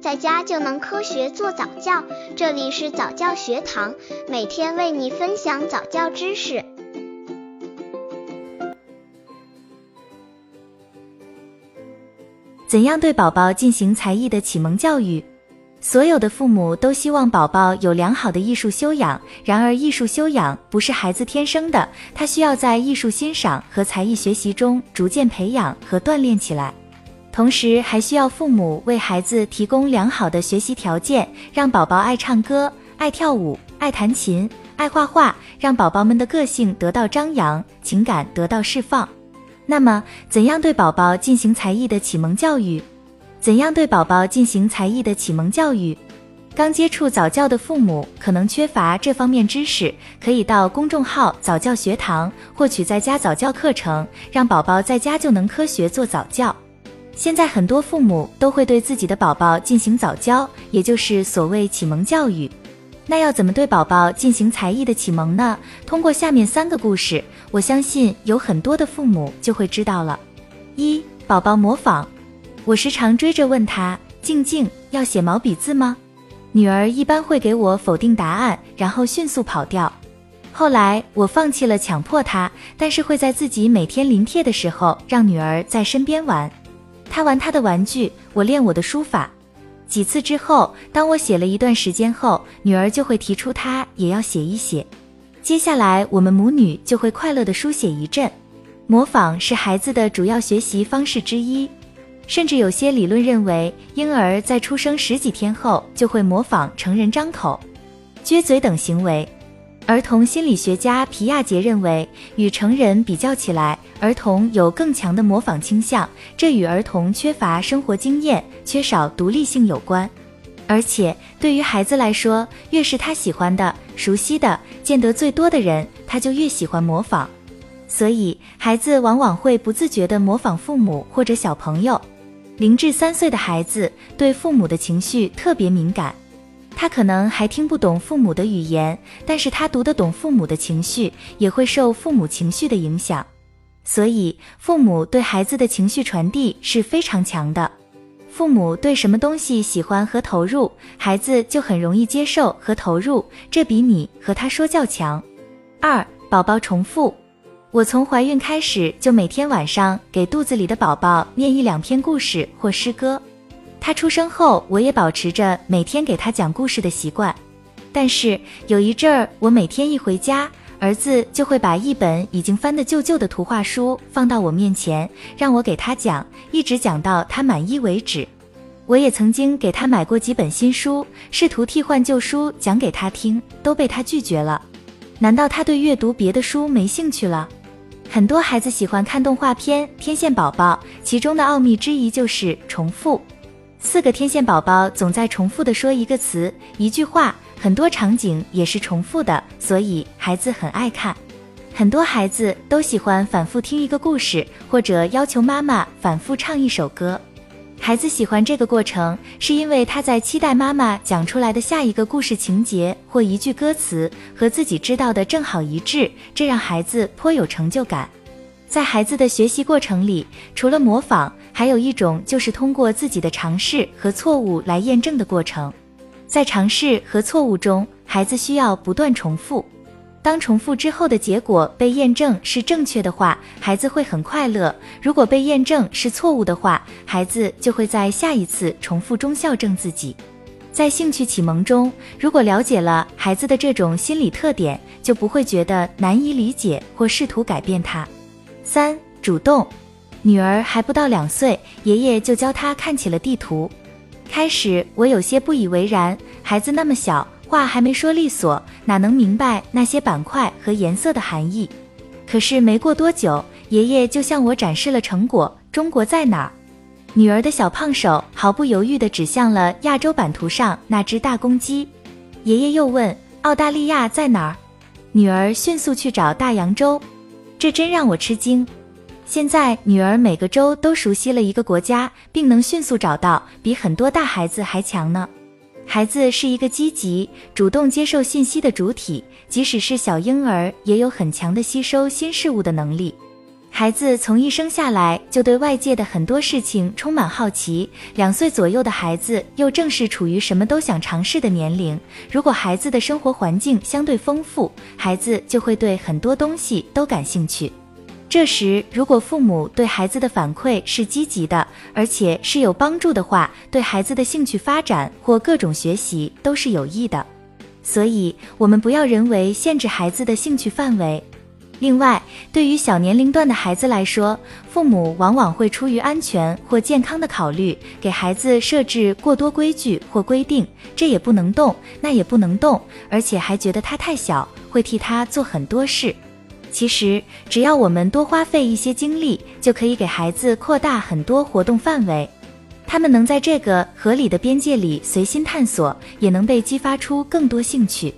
在家就能科学做早教。这里是早教学堂，每天为你分享早教知识。怎样对宝宝进行才艺的启蒙教育？所有的父母都希望宝宝有良好的艺术修养，然而艺术修养不是孩子天生的，他需要在艺术欣赏和才艺学习中逐渐培养和锻炼起来。同时，还需要父母为孩子提供良好的学习条件，让宝宝爱唱歌、爱跳舞、爱弹琴、爱画画，让宝宝们的个性得到张扬，情感得到释放。那么，怎样对宝宝进行才艺的启蒙教育？怎样对宝宝进行才艺的启蒙教育？刚接触早教的父母可能缺乏这方面知识，可以到公众号早教学堂获取在家早教课程，让宝宝在家就能科学做早教。现在很多父母都会对自己的宝宝进行早教，也就是所谓启蒙教育。那要怎么对宝宝进行才艺的启蒙呢？通过下面三个故事，我相信有很多的父母就会知道了。一、宝宝模仿。我时常追着问他：“静静，要写毛笔字吗？”女儿一般会给我否定答案，然后迅速跑掉。后来我放弃了强迫她，但是会在自己每天临帖的时候让女儿在身边玩。他玩他的玩具，我练我的书法。几次之后，当我写了一段时间后，女儿就会提出她也要写一写。接下来我们母女就会快乐的书写一阵。模仿是孩子的主要学习方式之一。甚至有些理论认为，婴儿在出生十几天后就会模仿成人张口、撅嘴等行为。儿童心理学家皮亚杰认为，与成人比较起来，儿童有更强的模仿倾向，这与儿童缺乏生活经验、缺少独立性有关。而且，对于孩子来说，越是他喜欢的、熟悉的、见得最多的人，他就越喜欢模仿。所以，孩子往往会不自觉地模仿父母或者小朋友。零至三岁的孩子对父母的情绪特别敏感，他可能还听不懂父母的语言，但是他读得懂父母的情绪，也会受父母情绪的影响。所以，父母对孩子的情绪传递是非常强的。父母对什么东西喜欢和投入，孩子就很容易接受和投入，这比你和他说教强。二，宝宝重复。我从怀孕开始就每天晚上给肚子里的宝宝念一两篇故事或诗歌。他出生后，我也保持着每天给他讲故事的习惯。但是有一阵儿，我每天一回家，儿子就会把一本已经翻得旧旧的图画书放到我面前，让我给他讲，一直讲到他满意为止。我也曾经给他买过几本新书，试图替换旧书讲给他听，都被他拒绝了。难道他对阅读别的书没兴趣了？很多孩子喜欢看动画片《天线宝宝》，其中的奥秘之一就是重复。四个天线宝宝总在重复的说一个词、一句话，很多场景也是重复的，所以孩子很爱看。很多孩子都喜欢反复听一个故事，或者要求妈妈反复唱一首歌。孩子喜欢这个过程，是因为他在期待妈妈讲出来的下一个故事情节或一句歌词和自己知道的正好一致，这让孩子颇有成就感。在孩子的学习过程里，除了模仿，还有一种就是通过自己的尝试和错误来验证的过程。在尝试和错误中，孩子需要不断重复。当重复之后的结果被验证是正确的话，孩子会很快乐；如果被验证是错误的话，孩子就会在下一次重复中校正自己。在兴趣启蒙中，如果了解了孩子的这种心理特点，就不会觉得难以理解或试图改变他。三、主动。女儿还不到两岁，爷爷就教她看起了地图。开始我有些不以为然，孩子那么小。话还没说利索，哪能明白那些板块和颜色的含义？可是没过多久，爷爷就向我展示了成果。中国在哪儿？女儿的小胖手毫不犹豫地指向了亚洲版图上那只大公鸡。爷爷又问：澳大利亚在哪儿？女儿迅速去找大洋洲。这真让我吃惊。现在女儿每个周都熟悉了一个国家，并能迅速找到，比很多大孩子还强呢。孩子是一个积极、主动接受信息的主体，即使是小婴儿，也有很强的吸收新事物的能力。孩子从一生下来就对外界的很多事情充满好奇，两岁左右的孩子又正是处于什么都想尝试的年龄。如果孩子的生活环境相对丰富，孩子就会对很多东西都感兴趣。这时，如果父母对孩子的反馈是积极的，而且是有帮助的话，对孩子的兴趣发展或各种学习都是有益的。所以，我们不要人为限制孩子的兴趣范围。另外，对于小年龄段的孩子来说，父母往往会出于安全或健康的考虑，给孩子设置过多规矩或规定，这也不能动，那也不能动，而且还觉得他太小，会替他做很多事。其实，只要我们多花费一些精力，就可以给孩子扩大很多活动范围，他们能在这个合理的边界里随心探索，也能被激发出更多兴趣。